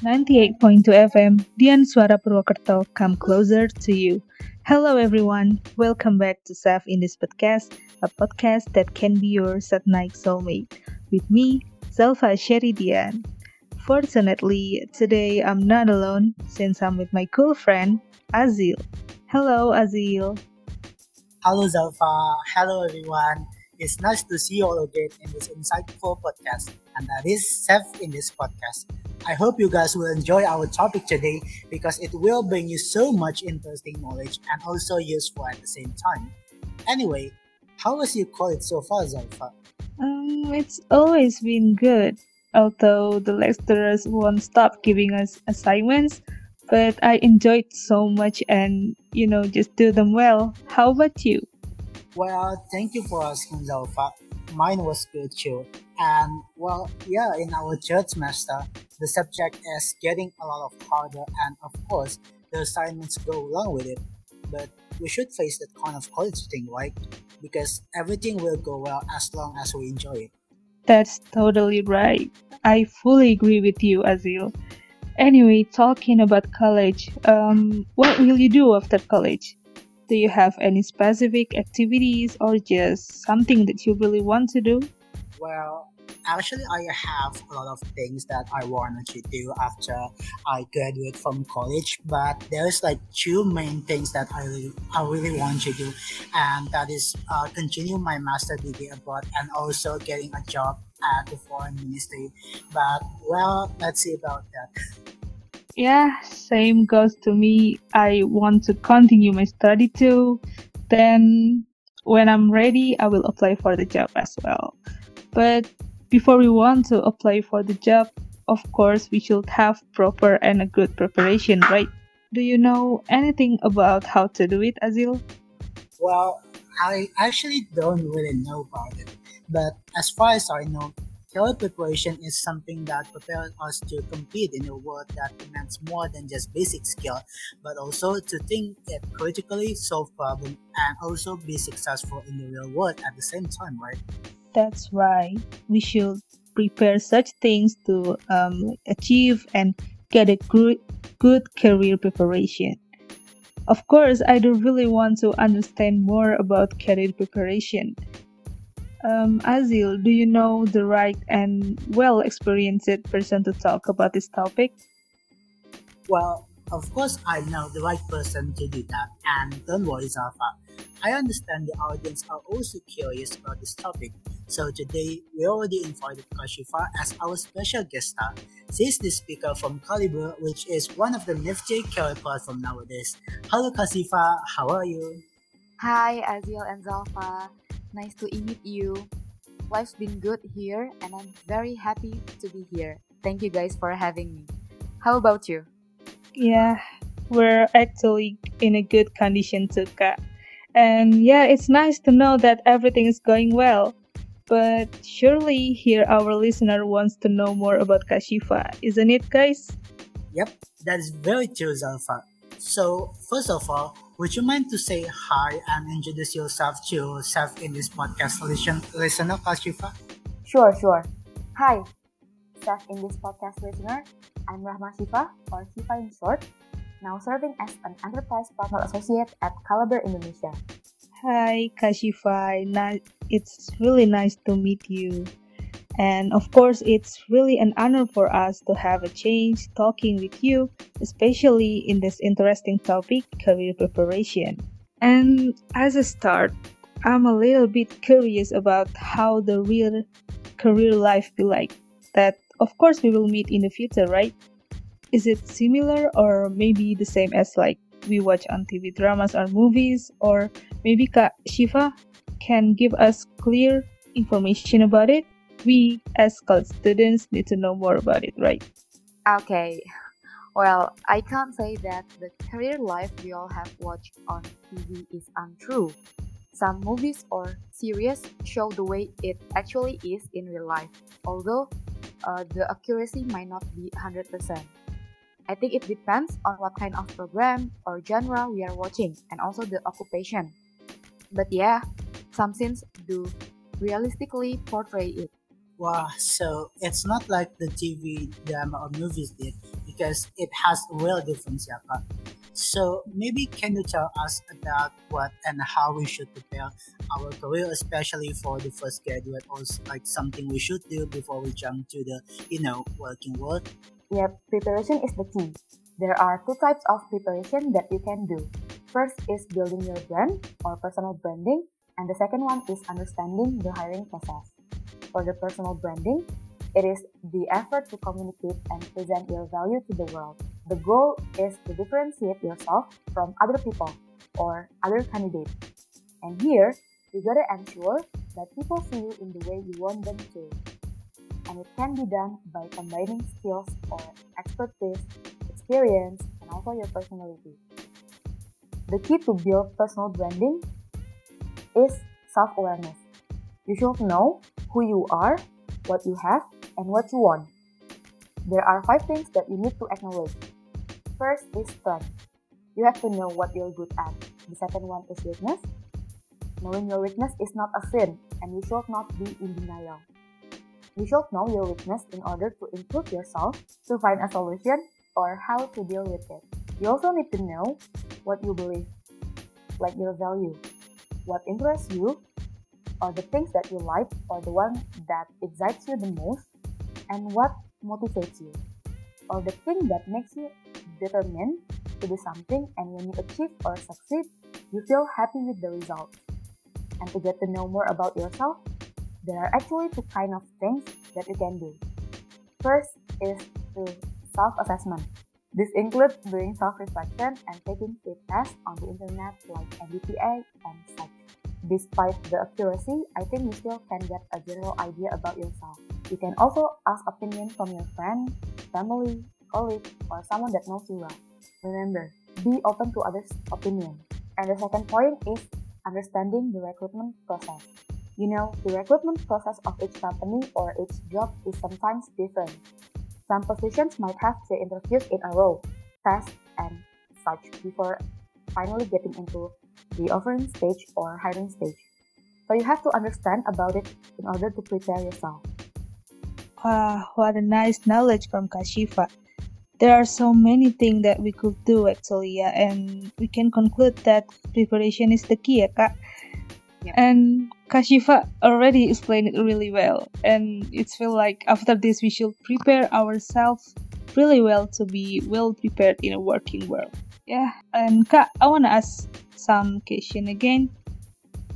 98.2 FM, Dian Suara Purwokerto, come closer to you. Hello everyone, welcome back to Self in this podcast, a podcast that can be your set night soulmate. With me, Zalfa Sheridian. Fortunately, today I'm not alone since I'm with my cool friend, Azil. Hello Azil. Hello Zalfa, hello everyone. It's nice to see you all again in this insightful podcast, and that is Self in this podcast. I hope you guys will enjoy our topic today because it will bring you so much interesting knowledge and also useful at the same time. Anyway, how was your college so far, Zalfa? Um, it's always been good, although the lecturers won't stop giving us assignments, but I enjoyed so much and, you know, just do them well. How about you? Well, thank you for asking, Zalfa. Mine was good too. And well, yeah, in our third semester, the subject is getting a lot of harder, and of course, the assignments go along with it. But we should face that kind of college thing, right? Because everything will go well as long as we enjoy it. That's totally right. I fully agree with you, Azil. Anyway, talking about college, um, what will you do after college? Do you have any specific activities or just something that you really want to do? Well, actually, I have a lot of things that I want to do after I graduate from college, but there's like two main things that I really, I really want to do, and that is uh, continue my master degree abroad and also getting a job at the foreign ministry. But well, let's see about that. Yeah, same goes to me. I want to continue my study too. Then, when I'm ready, I will apply for the job as well. But before we want to apply for the job, of course, we should have proper and a good preparation, right? Do you know anything about how to do it, Azil? Well, I actually don't really know about it, but as far as I know, career preparation is something that prepares us to compete in a world that demands more than just basic skill, but also to think it critically, solve problems, and also be successful in the real world at the same time, right? That's right. We should prepare such things to um, achieve and get a good, good career preparation. Of course, I do really want to understand more about career preparation. Um, Azil, do you know the right and well experienced person to talk about this topic? Well, of course, I know the right person to do that, and don't worry, Zalfa. I understand the audience are also curious about this topic, so today we already invited Kashifa as our special guest star. She is the speaker from Kalibrr, which is one of the nifty career platform nowadays. Hello, Kashifa. How are you? Hi, Azil and Zalfa. Nice to meet you. Life's been good here, and I'm very happy to be here. Thank you guys for having me. How about you? Yeah, we're actually in a good condition too, Kak. And yeah, it's nice to know that everything is going well. But surely here our listener wants to know more about Kashifa, isn't it, guys? Yep, that is very true, Zalfa. So, first of all, would you mind to say hi and introduce yourself to yourself in this podcast listen, listener, Kashifa? Sure, sure. Hi, Self in this podcast listener. I'm Rahma Shifa, or Shifa in short, now serving as an enterprise partner associate at Kalibrr Indonesia. Hi, Kashifa. It's really nice to meet you. And of course, it's really an honor for us to have a change talking with you, especially in this interesting topic, career preparation. And as a start, I'm a little bit curious about how the real career life be like. That, of course, we will meet in the future, right? Is it similar or maybe the same as like we watch on TV dramas or movies? Or maybe Kak Shifa can give us clear information about it? We as college students need to know more about it, right? Okay. Well, I can't say that the career life we all have watched on TV is untrue. Some movies or series show the way it actually is in real life, although uh, the accuracy might not be 100%. I think it depends on what kind of program or genre we are watching and also the occupation. But yeah, some scenes do realistically portray it. Wow, so it's not like the TV drama or movies did. Because it has a real difference, yeah. So maybe can you tell us about what and how we should prepare our career, especially for the first graduate, or like something we should do before we jump to the you know working world? Yep, preparation is the key. There are two types of preparation that you can do. First is building your brand or personal branding, and the second one is understanding the hiring process. For the personal branding, it is the effort to communicate and present your value to the world. The goal is to differentiate yourself from other people or other candidates. And here, you gotta ensure that people see you in the way you want them to. And it can be done by combining skills or expertise, experience, and also your personality. The key to build personal branding is self awareness. You should know who you are, what you have, and what you want. There are five things that you need to acknowledge. First is strength. You have to know what you're good at. The second one is weakness. Knowing your weakness is not a sin, and you should not be in denial. You should know your weakness in order to improve yourself, to find a solution, or how to deal with it. You also need to know what you believe, like your value, what interests you, or the things that you like, or the one that excites you the most, and what motivates you, or the thing that makes you determined to do something, and when you achieve or succeed, you feel happy with the result. And to get to know more about yourself, there are actually two kind of things that you can do. First is to self-assessment. This includes doing self-reflection and taking fit tests on the internet like MBTI and such. Despite the accuracy, I think you still can get a general idea about yourself. You can also ask opinion from your friends, family, colleague, or someone that knows you well. Remember, be open to others' opinion. And the second point is understanding the recruitment process. You know, the recruitment process of each company or each job is sometimes different. Some positions might have three interviews in a row, tests, and such before finally getting into the offering stage or hiring stage. So you have to understand about it in order to prepare yourself. Wow, what a nice knowledge from Kashifa. There are so many things that we could do actually, yeah, and we can conclude that preparation is the key, yeah, Kak. Yep. And Kashifa already explained it really well, and it's feel like after this we should prepare ourselves really well to be well prepared in a working world. Yeah, and I wanna ask some question again.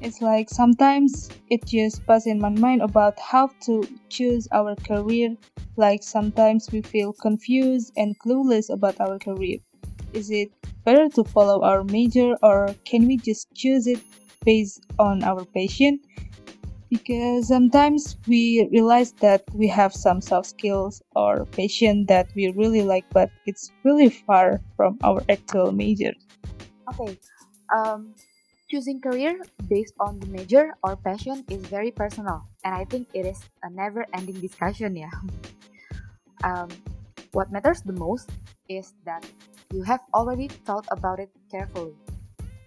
It's like sometimes it just passes in my mind about how to choose our career. Like sometimes we feel confused and clueless about our career. Is it better to follow our major or can we just choose it based on our passion because sometimes we realize that we have some soft skills or passion that we really like but it's really far from our actual major. Okay um, choosing career based on the major or passion is very personal and i think it is a never ending discussion yeah. Um, what matters the most is that you have already thought about it carefully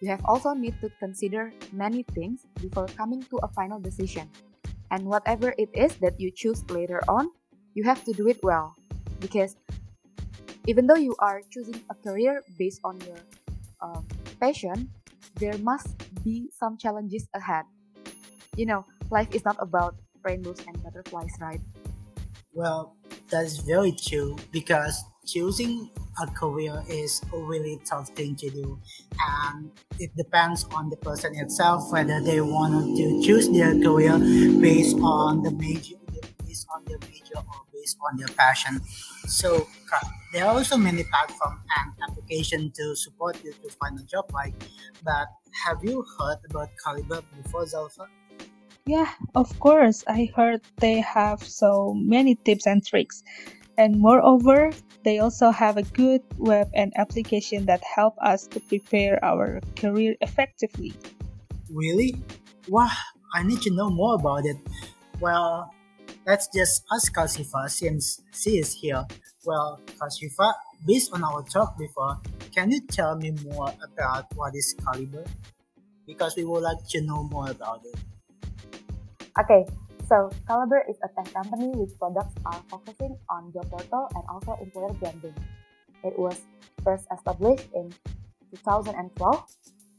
you have also need to consider many things before coming to a final decision. And whatever it is that you choose later on, you have to do it well. Because even though you are choosing a career based on your um, passion, there must be some challenges ahead. You know, life is not about rainbows and butterflies, right? Well, that's very true because choosing a career is a really tough thing to do. And it depends on the person itself whether they want to choose their career based on the major based on their major or based on their passion. So uh, there are also many platforms and applications to support you to find a job right? But have you heard about Kalibrr before zalfa yeah of course. I heard they have so many tips and tricks and moreover, they also have a good web and application that help us to prepare our career effectively. Really? Wow, I need to know more about it. Well, let's just ask Kashifa since she is here. Well, Kashifa, based on our talk before, can you tell me more about what is Kalibrr? Because we would like to know more about it. Okay, so, Kalibrr is a tech company which products are focusing on job portal and also employer branding. It was first established in 2012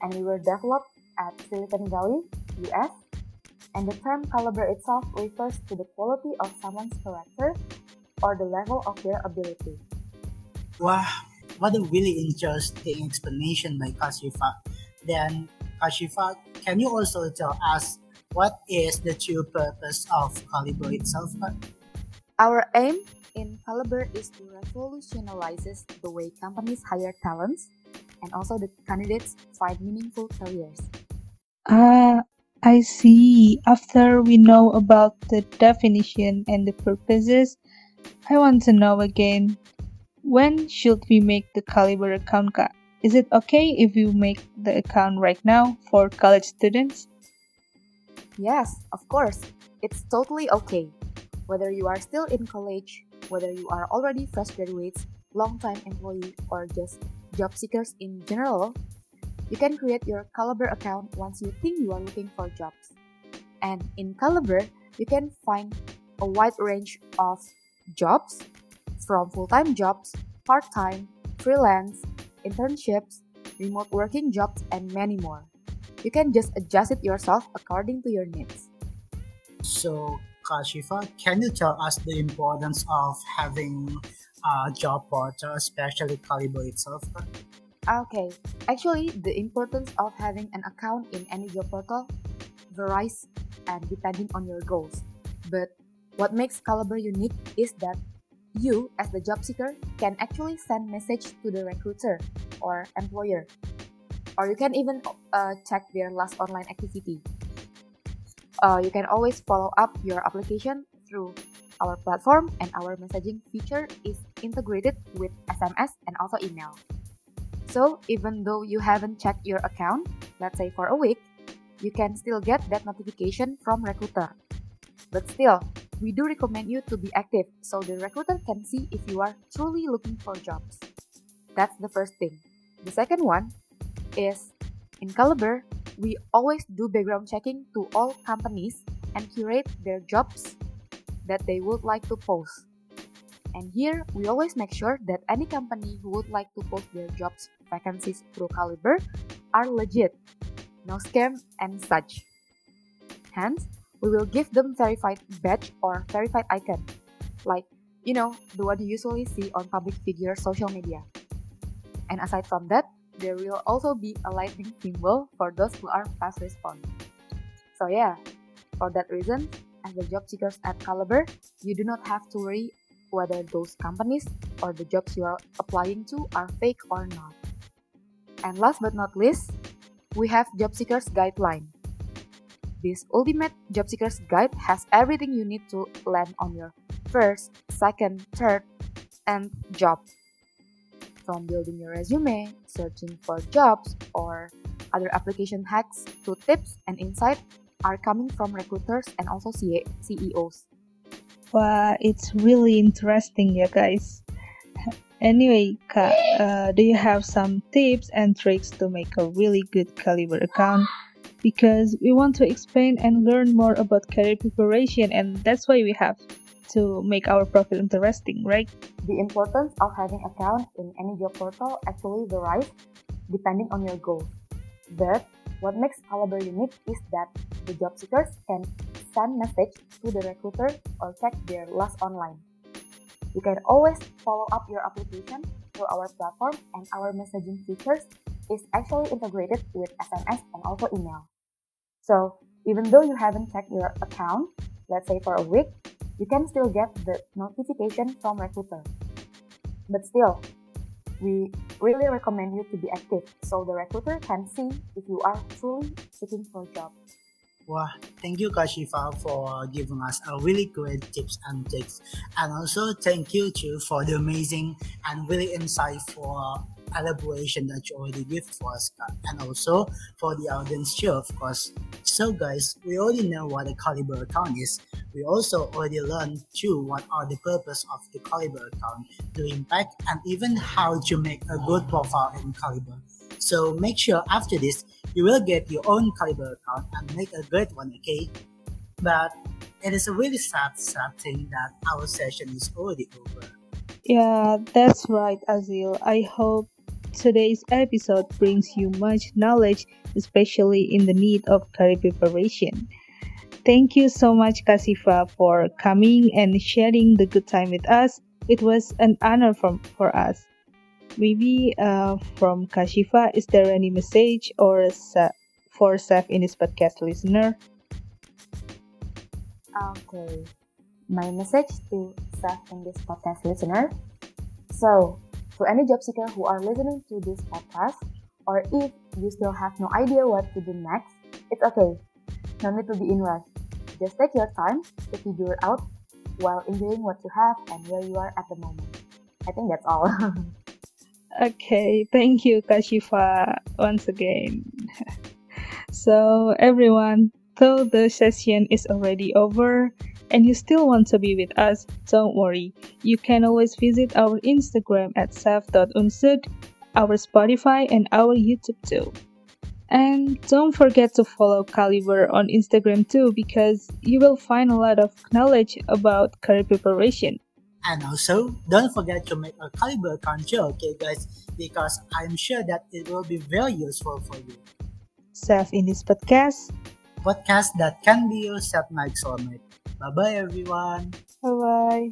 and we were developed at Silicon Valley, US. And the term caliber itself refers to the quality of someone's character or the level of their ability. Wow, what a really interesting explanation by Kashifa. Then, Kashifa, can you also tell us what is the true purpose of Kalibrr itself? Our aim in Kalibrr is to revolutionize the way companies hire talents and also the candidates find meaningful careers. Ah, I see. After we know about the definition and the purposes, I want to know again when should we make the Caliber account? Is it okay if we make the account right now for college students? Yes, of course. It's totally okay. Whether you are still in college, whether you are already fresh graduates, long-time employee, or just job seekers in general, you can create your Kalibrr account once you think you are looking for jobs. And in Kalibrr, you can find a wide range of jobs from full-time jobs, part-time, freelance, internships, remote working jobs, and many more. You can just adjust it yourself according to your needs. So, Kashifa, can you tell us the importance of having a job portal, especially Kalibrr itself? Okay, actually, the importance of having an account in any job portal varies and depending on your goals. But what makes Kalibrr unique is that you, as the job seeker, can actually send message to the recruiter or employer or you can even uh, check their last online activity. Uh, you can always follow up your application through our platform and our messaging feature is integrated with SMS and also email. So even though you haven't checked your account, let's say for a week, you can still get that notification from recruiter. But still, we do recommend you to be active so the recruiter can see if you are truly looking for jobs. That's the first thing. The second one is in Kalibrr, we always do background checking to all companies and curate their jobs that they would like to post. And here, we always make sure that any company who would like to post their jobs vacancies through Kalibrr are legit, no scam and such. Hence, we will give them verified badge or verified icon, like, you know, the one you usually see on public figure social media. And aside from that, there will also be a lightning symbol for those who are fast respond. So yeah, for that reason, as the job seekers at Kalibrr, you do not have to worry whether those companies or the jobs you are applying to are fake or not. And last but not least, we have Job Seekers Guideline. This ultimate job seekers guide has everything you need to land on your first, second, third, and job from building your resume, searching for jobs, or other application hacks to tips and insight are coming from recruiters and also CEOs. Wow, it's really interesting, yeah, guys. Anyway, Kak, uh, do you have some tips and tricks to make a really good Kalibrr account? Because we want to expand and learn more about career preparation, and that's why we have to make our profile interesting, right? The importance of having account in any job portal actually varies depending on your goals. But what makes Kalibrr unique is that the job seekers can send message to the recruiter or check their last online. You can always follow up your application through our platform and our messaging features is actually integrated with SMS and also email. So even though you haven't checked your account, let's say for a week, you can still get the notification from recruiter. But still, we really recommend you to be active so the recruiter can see if you are truly seeking for a job. Wow, thank you Kashifa for giving us a really great tips and tricks. And also thank you too for the amazing and really insightful elaboration that you already give for us and also for the audience too of course. So guys we already know what a Kalibrr account is. We also already learned too what are the purpose of the Kalibrr account the impact and even how to make a good profile in Kalibrr. So make sure after this you will get your own Kalibrr account and make a great one okay? But it is a really sad sad thing that our session is already over. Yeah, that's right, Azil. I hope today's episode brings you much knowledge, especially in the need of career preparation. Thank you so much, Kasifa, for coming and sharing the good time with us. It was an honor from, for us. Maybe uh, from Kashifa, is there any message or sa- for Saf in this podcast listener? Okay, my message to Saf in this podcast listener. So, to any job seeker who are listening to this podcast, or if you still have no idea what to do next, it's okay. No need to be in rush. Just take your time to figure out while enjoying what you have and where you are at the moment. I think that's all. Okay, thank you, Kashifa, once again. so, everyone, though the session is already over and you still want to be with us, don't worry. You can always visit our Instagram at saf.unsud, our Spotify, and our YouTube too. And don't forget to follow Kalibrr on Instagram too because you will find a lot of knowledge about career preparation. And also, don't forget to make a Kalibrr account too, okay guys? Because I'm sure that it will be very useful for you. Self in this podcast. Podcast that can be your self-night soulmate. Bye-bye everyone. Bye bye.